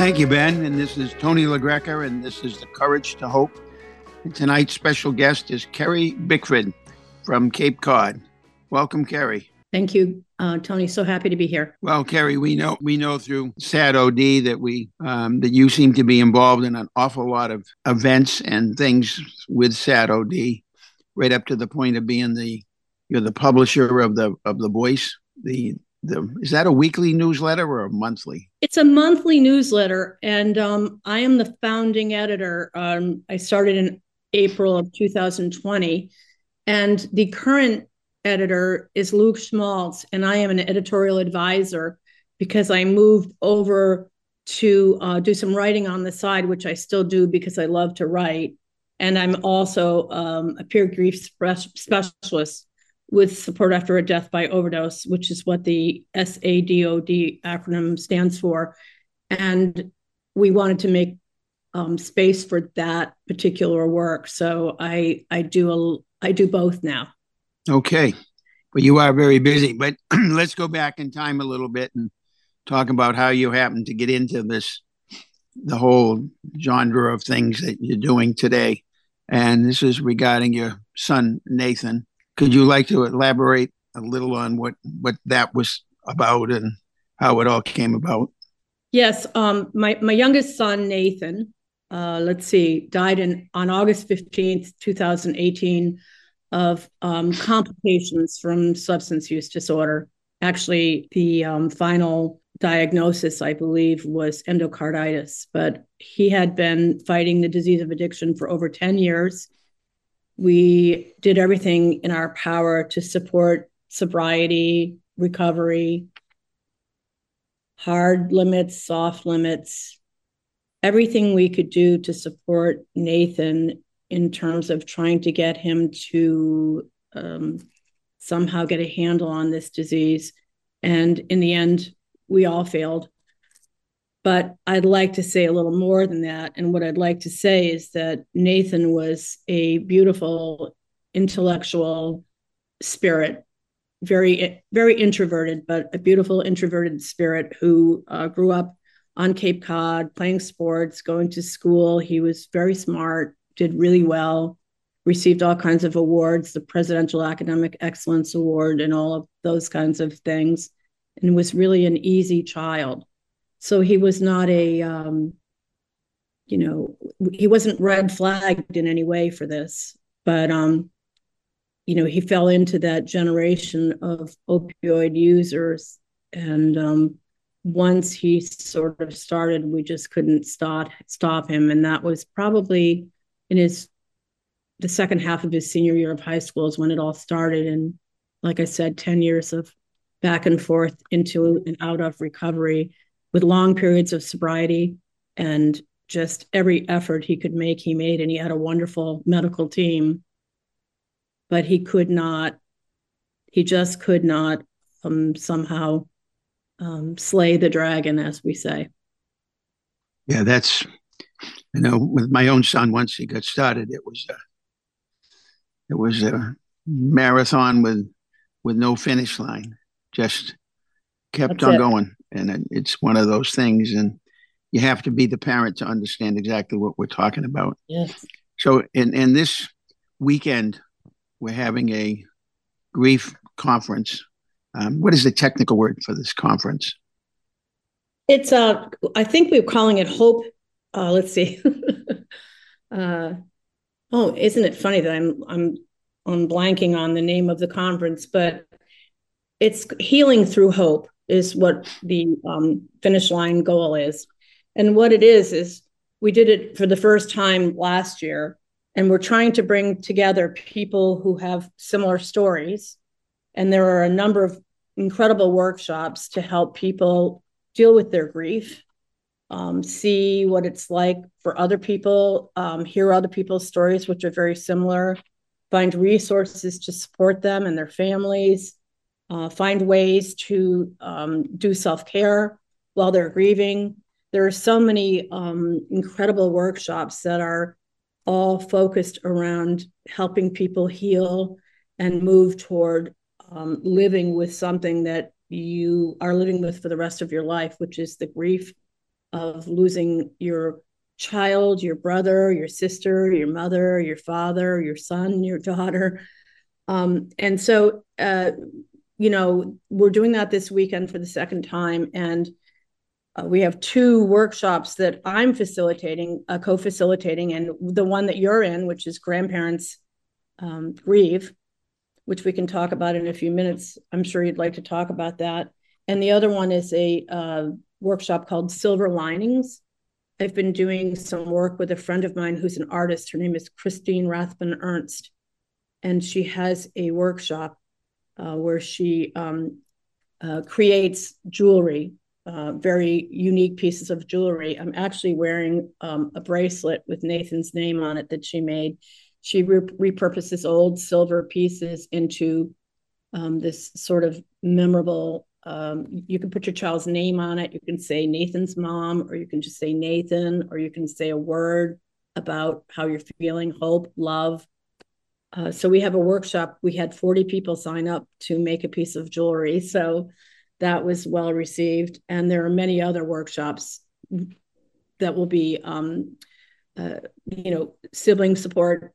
Thank you, Ben. And this is Tony LaGreca, and this is The Courage to Hope. And tonight's special guest is Kerry Bickford from Cape Cod. Welcome, Kerry. Thank you, uh, Tony. So happy to be here. Well, Kerry, we know we know through Sad OD that we um, that you seem to be involved in an awful lot of events and things with Sad OD, right up to the point of being the you're the publisher of the of the Voice, the the is that a weekly newsletter or a monthly? It's a monthly newsletter, and um, I am the founding editor. Um, I started in April of 2020, and the current editor is Luke Schmaltz, and I am an editorial advisor because I moved over to uh, do some writing on the side, which I still do because I love to write. And I'm also um, a peer grief specialist with support after a death by overdose, which is what the SADOD acronym stands for. And we wanted to make um, space for that particular work. So I I do a I do both now. Okay, well you are very busy. But let's go back in time a little bit and talk about how you happened to get into this, the whole genre of things that you're doing today. And this is regarding your son Nathan could you like to elaborate a little on what what that was about and how it all came about? Yes, um, my my youngest son Nathan, uh, let's see, died in on August fifteenth, two thousand eighteen, of um, complications from substance use disorder. Actually, the um, final diagnosis, I believe, was endocarditis, but he had been fighting the disease of addiction for over ten years we did everything in our power to support sobriety, recovery, hard limits, soft limits, everything we could do to support Nathan in terms of trying to get him to um, somehow get a handle on this disease. And in the end, we all failed. But I'd like to say a little more than that. And what I'd like to say is that Nathan was a beautiful intellectual spirit, very, very introverted, but a beautiful introverted spirit who uh, grew up on Cape Cod, playing sports, going to school. He was very smart, did really well, received all kinds of awards, the Presidential Academic Excellence Award, and all of those kinds of things, and was really an easy child. So he was not a, um, you know, he wasn't red flagged in any way for this, but, um, you know, he fell into that generation of opioid users. And um, once he sort of started, we just couldn't stop stop him. And that was probably in his the second half of his senior year of high school is when it all started. And like I said, 10 years of back and forth into and out of recovery with long periods of sobriety and just every effort he could make, he made. And he had a wonderful medical team, but he could not, he just could not um, somehow um, slay the dragon, as we say. Yeah, that's, you know, with my own son, once he got started, it was, a, it was a marathon with, with no finish line. Just kept That's on it. going and it's one of those things and you have to be the parent to understand exactly what we're talking about. Yes. So in in this weekend we're having a grief conference. Um, what is the technical word for this conference? It's uh i think we're calling it hope uh let's see. Uh oh isn't it funny that i'm i'm i'm blanking on the name of the conference but it's healing through hope is what the um, finish line goal is. And what it is, is we did it for the first time last year, and we're trying to bring together people who have similar stories. And there are a number of incredible workshops to help people deal with their grief um, see what it's like for other people, um, hear other people's stories, which are very similar, find resources to support them and their families, uh, find ways to um, do self care while they're grieving. There are so many um, incredible workshops that are all focused around helping people heal and move toward um, living with something that you are living with for the rest of your life, which is the grief of losing your child, your brother, your sister, your mother, your father, your son, your daughter. Um, and so, uh, you know, we're doing that this weekend for the second time. And uh, we have two workshops that I'm facilitating, uh, co facilitating, and the one that you're in, which is Grandparents um, Grieve, which we can talk about in a few minutes. I'm sure you'd like to talk about that. And the other one is a uh, workshop called Silver Linings. I've been doing some work with a friend of mine who's an artist. Her name is Christine Rathbun Ernst. And she has a workshop uh, where she um, uh, creates jewelry, uh, very unique pieces of jewelry. I'm actually wearing um, a bracelet with Nathan's name on it that she made. She re- repurposes old silver pieces into um, this sort of memorable um, you can put your child's name on it. You can say Nathan's mom, or you can just say Nathan, or you can say a word about how you're feeling, hope, love. Uh, so we have a workshop. We had 40 people sign up to make a piece of jewelry. So that was well received. And there are many other workshops that will be, um, uh, you know, sibling support.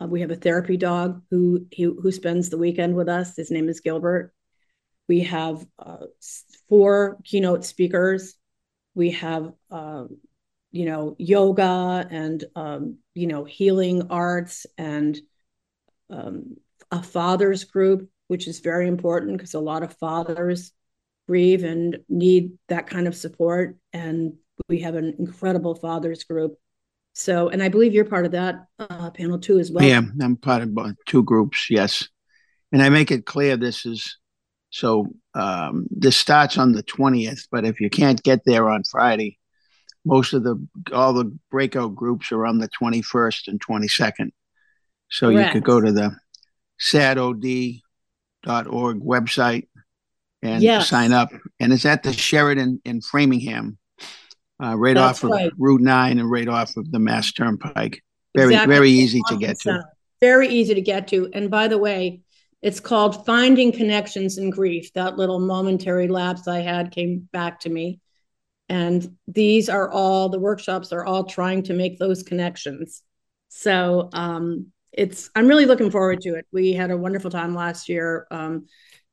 Uh, we have a therapy dog who, who who spends the weekend with us. His name is Gilbert we have uh, four keynote speakers. We have, um, you know, yoga and, um, you know, healing arts and um, a fathers group, which is very important because a lot of fathers grieve and need that kind of support. And we have an incredible fathers group. So, and I believe you're part of that uh, panel too, as well. Yeah, I'm part of two groups. Yes, and I make it clear this is so um, this starts on the 20th, but if you can't get there on Friday, most of the all the breakout groups are on the 21st and 22nd. So Correct. you could go to the sadod.org website and yes. sign up. And it's at the Sheraton in Framingham, uh, right That's off of right. Route 9 and right off of the Mass Turnpike. Very, exactly. very easy to get to. Very easy to get to. And by the way, it's called Finding Connections in Grief. That little momentary lapse I had came back to me. And these are all the workshops are all trying to make those connections. So um, it's I'm really looking forward to it. We had a wonderful time last year um,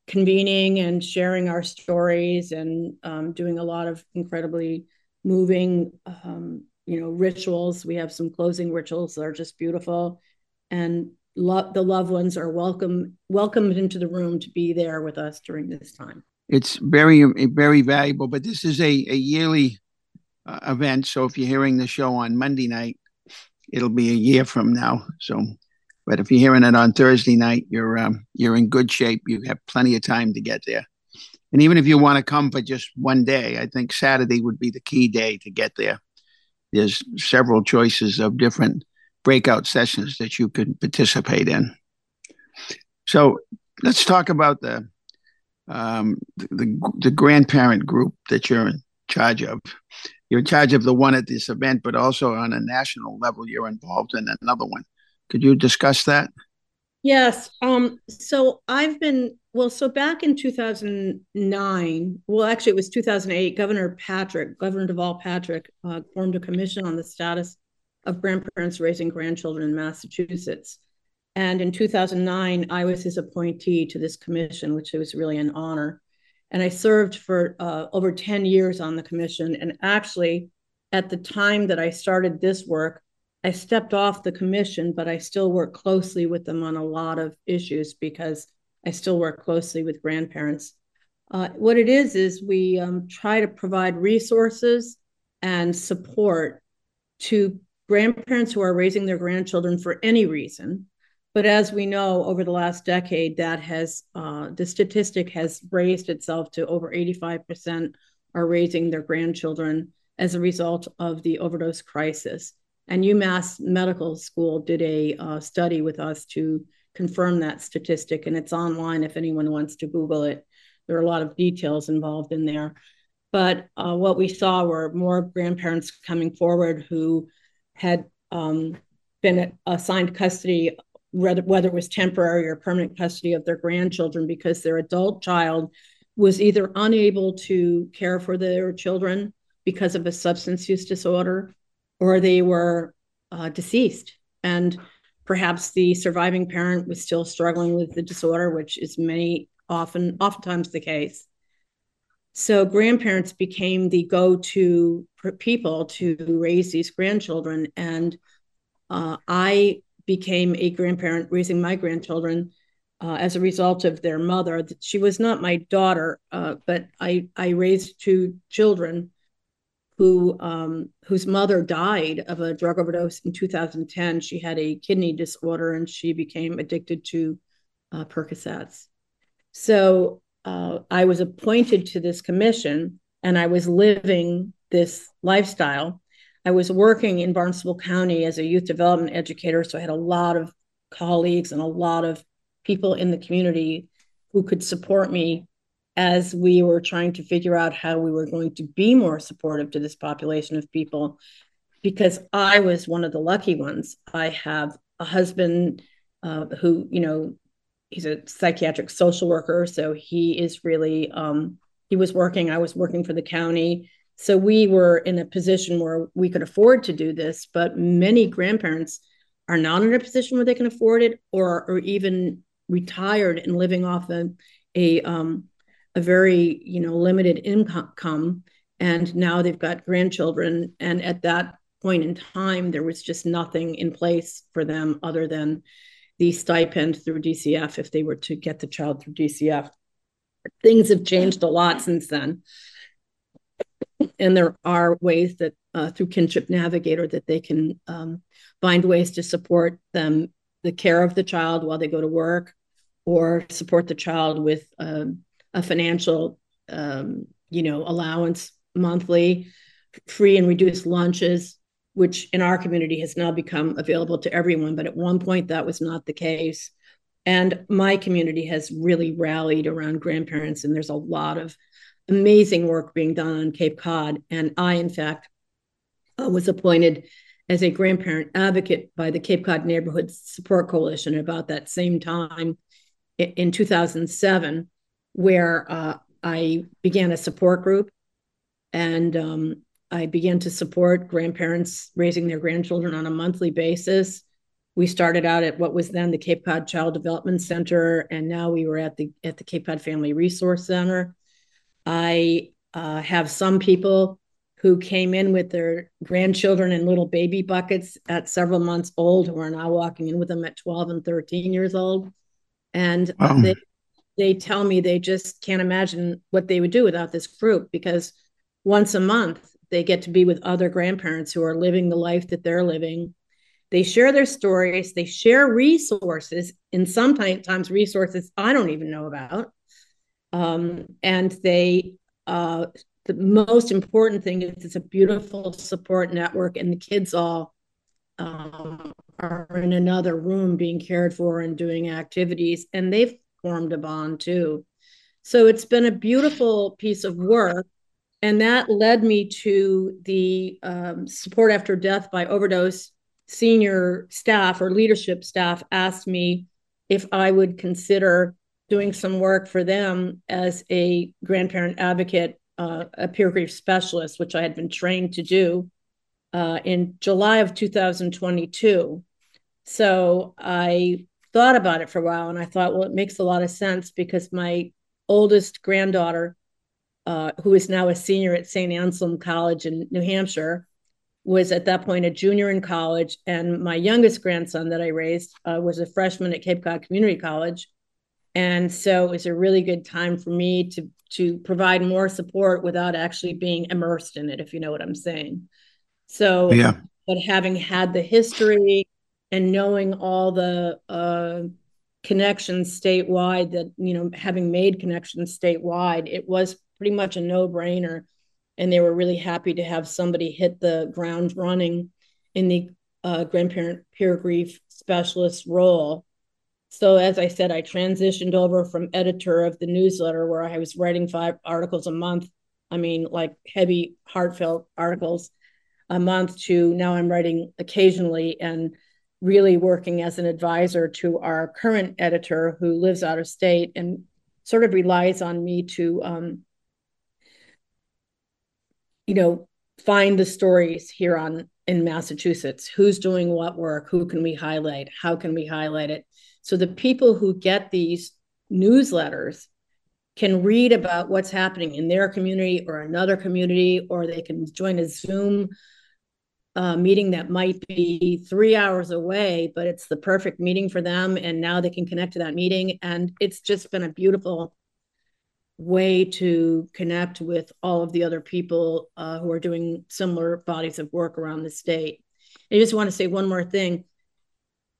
convening and sharing our stories and um, doing a lot of incredibly moving um, you know rituals. We have some closing rituals that are just beautiful. And lo- the loved ones are welcome welcomed into the room to be there with us during this time. It's very very valuable, but this is a, a yearly uh, event. So if you're hearing the show on Monday night, it'll be a year from now. So, but if you're hearing it on Thursday night, you're um, you're in good shape. You have plenty of time to get there. And even if you want to come for just one day, I think Saturday would be the key day to get there. There's several choices of different breakout sessions that you could participate in. So let's talk about the um, the, the grandparent group that you're in charge of. You're in charge of the one at this event, but also on a national level, you're involved in another one. Could you discuss that? Yes. Um, so I've been well. So back in 2009, well, actually, it was 2008. Governor Patrick, Governor Deval Patrick, uh, formed a commission on the status of grandparents raising grandchildren in Massachusetts. And in 2009, I was his appointee to this commission, which was really an honor. And I served for uh, over 10 years on the commission. And actually, at the time that I started this work, I stepped off the commission, but I still work closely with them on a lot of issues because I still work closely with grandparents. Uh, what it is, is we um, try to provide resources and support to grandparents who are raising their grandchildren for any reason. But as we know, over the last decade, that has uh, the statistic has raised itself to over 85% are raising their grandchildren as a result of the overdose crisis. And UMass Medical School did a uh, study with us to confirm that statistic, and it's online if anyone wants to Google it. There are a lot of details involved in there. But uh, what we saw were more grandparents coming forward who had um, been assigned custody, whether, whether it was temporary or permanent custody of their grandchildren, because their adult child was either unable to care for their children because of a substance use disorder or they were uh, deceased. And perhaps the surviving parent was still struggling with the disorder, which is many often oftentimes the case. So grandparents became the go-to people to raise these grandchildren, and uh, I became a grandparent raising my grandchildren uh, as a result of their mother. She was not my daughter, uh, but I I raised two children who um, whose mother died of a drug overdose in 2010. She had a kidney disorder and she became addicted to uh, Percocets. So uh, I was appointed to this commission and I was living this lifestyle. I was working in Barnstable County as a youth development educator, so I had a lot of colleagues and a lot of people in the community who could support me as we were trying to figure out how we were going to be more supportive to this population of people because I was one of the lucky ones. I have a husband uh, who, you know, he's a psychiatric social worker so he is really um, he was working i was working for the county so we were in a position where we could afford to do this but many grandparents are not in a position where they can afford it or or even retired and living off a a, um, a very you know limited income and now they've got grandchildren and at that point in time there was just nothing in place for them other than the stipend through DCF if they were to get the child through DCF. Things have changed a lot since then. And there are ways that uh, through Kinship Navigator that they can um, find ways to support them, the care of the child while they go to work, or support the child with um, a financial, um, you know, allowance monthly, free and reduced lunches, which in our community has now become available to everyone. But at one point, that was not the case. And my community has really rallied around grandparents, and there's a lot of amazing work being done on Cape Cod. And I, in fact, uh, was appointed as a grandparent advocate by the Cape Cod Neighborhood Support Coalition about that same time in 2007, where uh, I began a support group. And um, I began to support grandparents raising their grandchildren on a monthly basis. We started out at what was then the Cape Cod Child Development Center, and now we were at the at the Cape Cod Family Resource Center. I uh, have some people who came in with their grandchildren in little baby buckets at several months old, who are now walking in with them at 12 and 13 years old, and wow. they they tell me they just can't imagine what they would do without this group because once a month they get to be with other grandparents who are living the life that they're living. They share their stories, they share resources, and sometimes resources I don't even know about. Um, and they, uh, the most important thing is it's a beautiful support network, and the kids all um, are in another room being cared for and doing activities, and they've formed a bond too. So it's been a beautiful piece of work and that led me to the um, support after death by overdose senior staff or leadership staff asked me if I would consider doing some work for them as a grandparent advocate, uh, a peer grief specialist, which I had been trained to do uh, in July of 2022. So I thought about it for a while and I thought, well, it makes a lot of sense because my oldest granddaughter uh, who is now a senior at St. Anselm College in New Hampshire, was at that point a junior in college. And my youngest grandson that I raised uh, was a freshman at Cape Cod Community College. And so it was a really good time for me to to provide more support without actually being immersed in it, if you know what I'm saying. So, yeah. but having had the history and knowing all the uh, connections statewide, that you know, having made connections statewide, it was pretty much a no brainer. and they were really happy to have somebody hit the ground running in the uh, grandparent peer grief specialist role. So, as I said, I transitioned over from editor of the newsletter where I was writing five articles a month. I mean, like heavy, heartfelt articles a month to now I'm writing occasionally and really working as an advisor to our current editor who lives out of state and sort of relies on me to um, you know find the stories here on in massachusetts. Who's doing what work? Who can we highlight? How can we highlight it? So the people who get these newsletters can read about what's happening in their community or another community or they can join a zoom uh, meeting that might be three hours away, but it's the perfect meeting for them. And now they can connect to that meeting. And it's just been a beautiful way to connect with all of the other people uh, who are doing similar bodies of work around the state. I just want to say one more thing.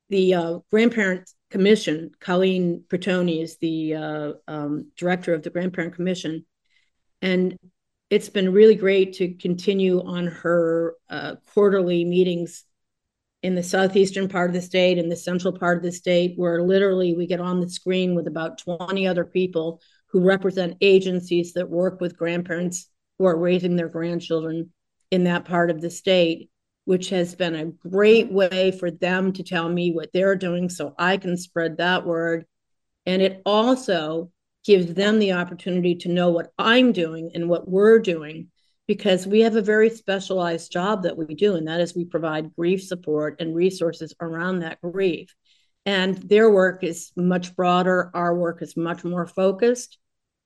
The uh, Grandparent Commission, Colleen Bertoni is the uh, um, director of the Grandparent Commission. And it's been really great to continue on her uh, quarterly meetings in the southeastern part of the state and the central part of the state, where literally we get on the screen with about 20 other people who represent agencies that work with grandparents who are raising their grandchildren in that part of the state, which has been a great way for them to tell me what they're doing so I can spread that word. And it also gives them the opportunity to know what I'm doing and what we're doing because we have a very specialized job that we do, and that is we provide grief support and resources around that grief. And their work is much broader, our work is much more focused.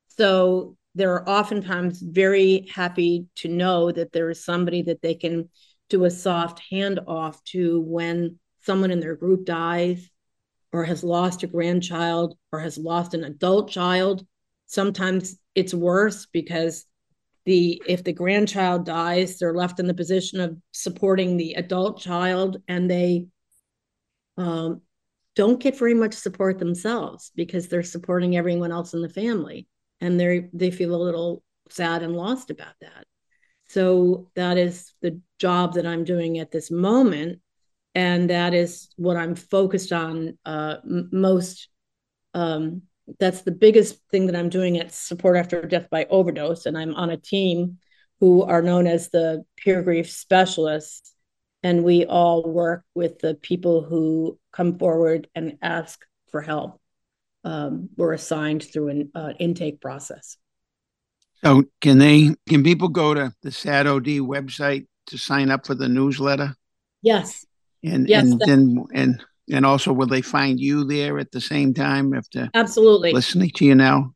So they're oftentimes very happy to know that there is somebody that they can do a soft handoff to when someone in their group dies or has lost a grandchild or has lost an adult child. Sometimes it's worse because the if the grandchild dies, they're left in the position of supporting the adult child and they um, don't get very much support themselves because they're supporting everyone else in the family and they they feel a little sad and lost about that. So that is the job that I'm doing at this moment and that is what I'm focused on uh, m- most. Um, that's the biggest thing that I'm doing at Support After Death by Overdose, and I'm on a team who are known as the peer grief specialists, and we all work with the people who come forward and ask for help. Um, we're assigned through an uh, intake process. So, can they? Can people go to the SADOD website to sign up for the newsletter? Yes, and yes, and then and and also will they find you there at the same time after absolutely listening to you now?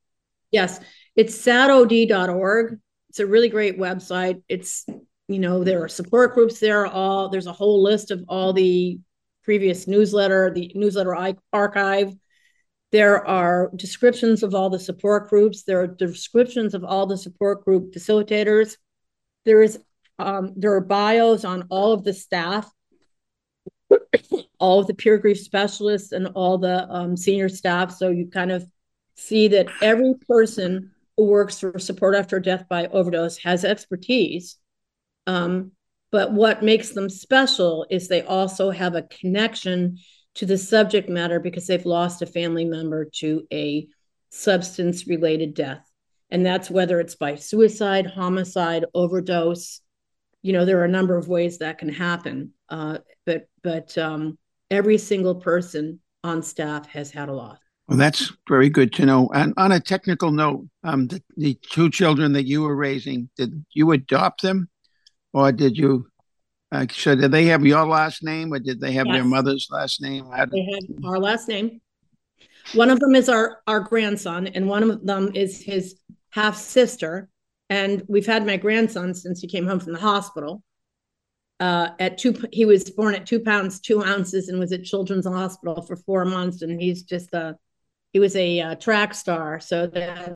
Yes, it's sadod.org. It's a really great website. It's you know there are support groups there. All there's a whole list of all the previous newsletter, the newsletter archive. There are descriptions of all the support groups. There are descriptions of all the support group facilitators. There is um, there are bios on all of the staff all of the peer grief specialists and all the um, senior staff. So you kind of see that every person who works for support after death by overdose has expertise. Um, but what makes them special is they also have a connection to the subject matter because they've lost a family member to a substance related death. And that's whether it's by suicide, homicide, overdose. You know, there are a number of ways that can happen. Uh, but but um, every single person on staff has had a loss. Well, that's very good to know. And on a technical note, um, the, the two children that you were raising, did you adopt them, or did you? Uh, so did they have your last name, or did they have yes. their mother's last name? Did... They have our last name. One of them is our our grandson, and one of them is his half sister. And we've had my grandson since he came home from the hospital uh, at two, he was born at two pounds, two ounces, and was at Children's Hospital for four months. And he's just a, he was a uh, track star. So that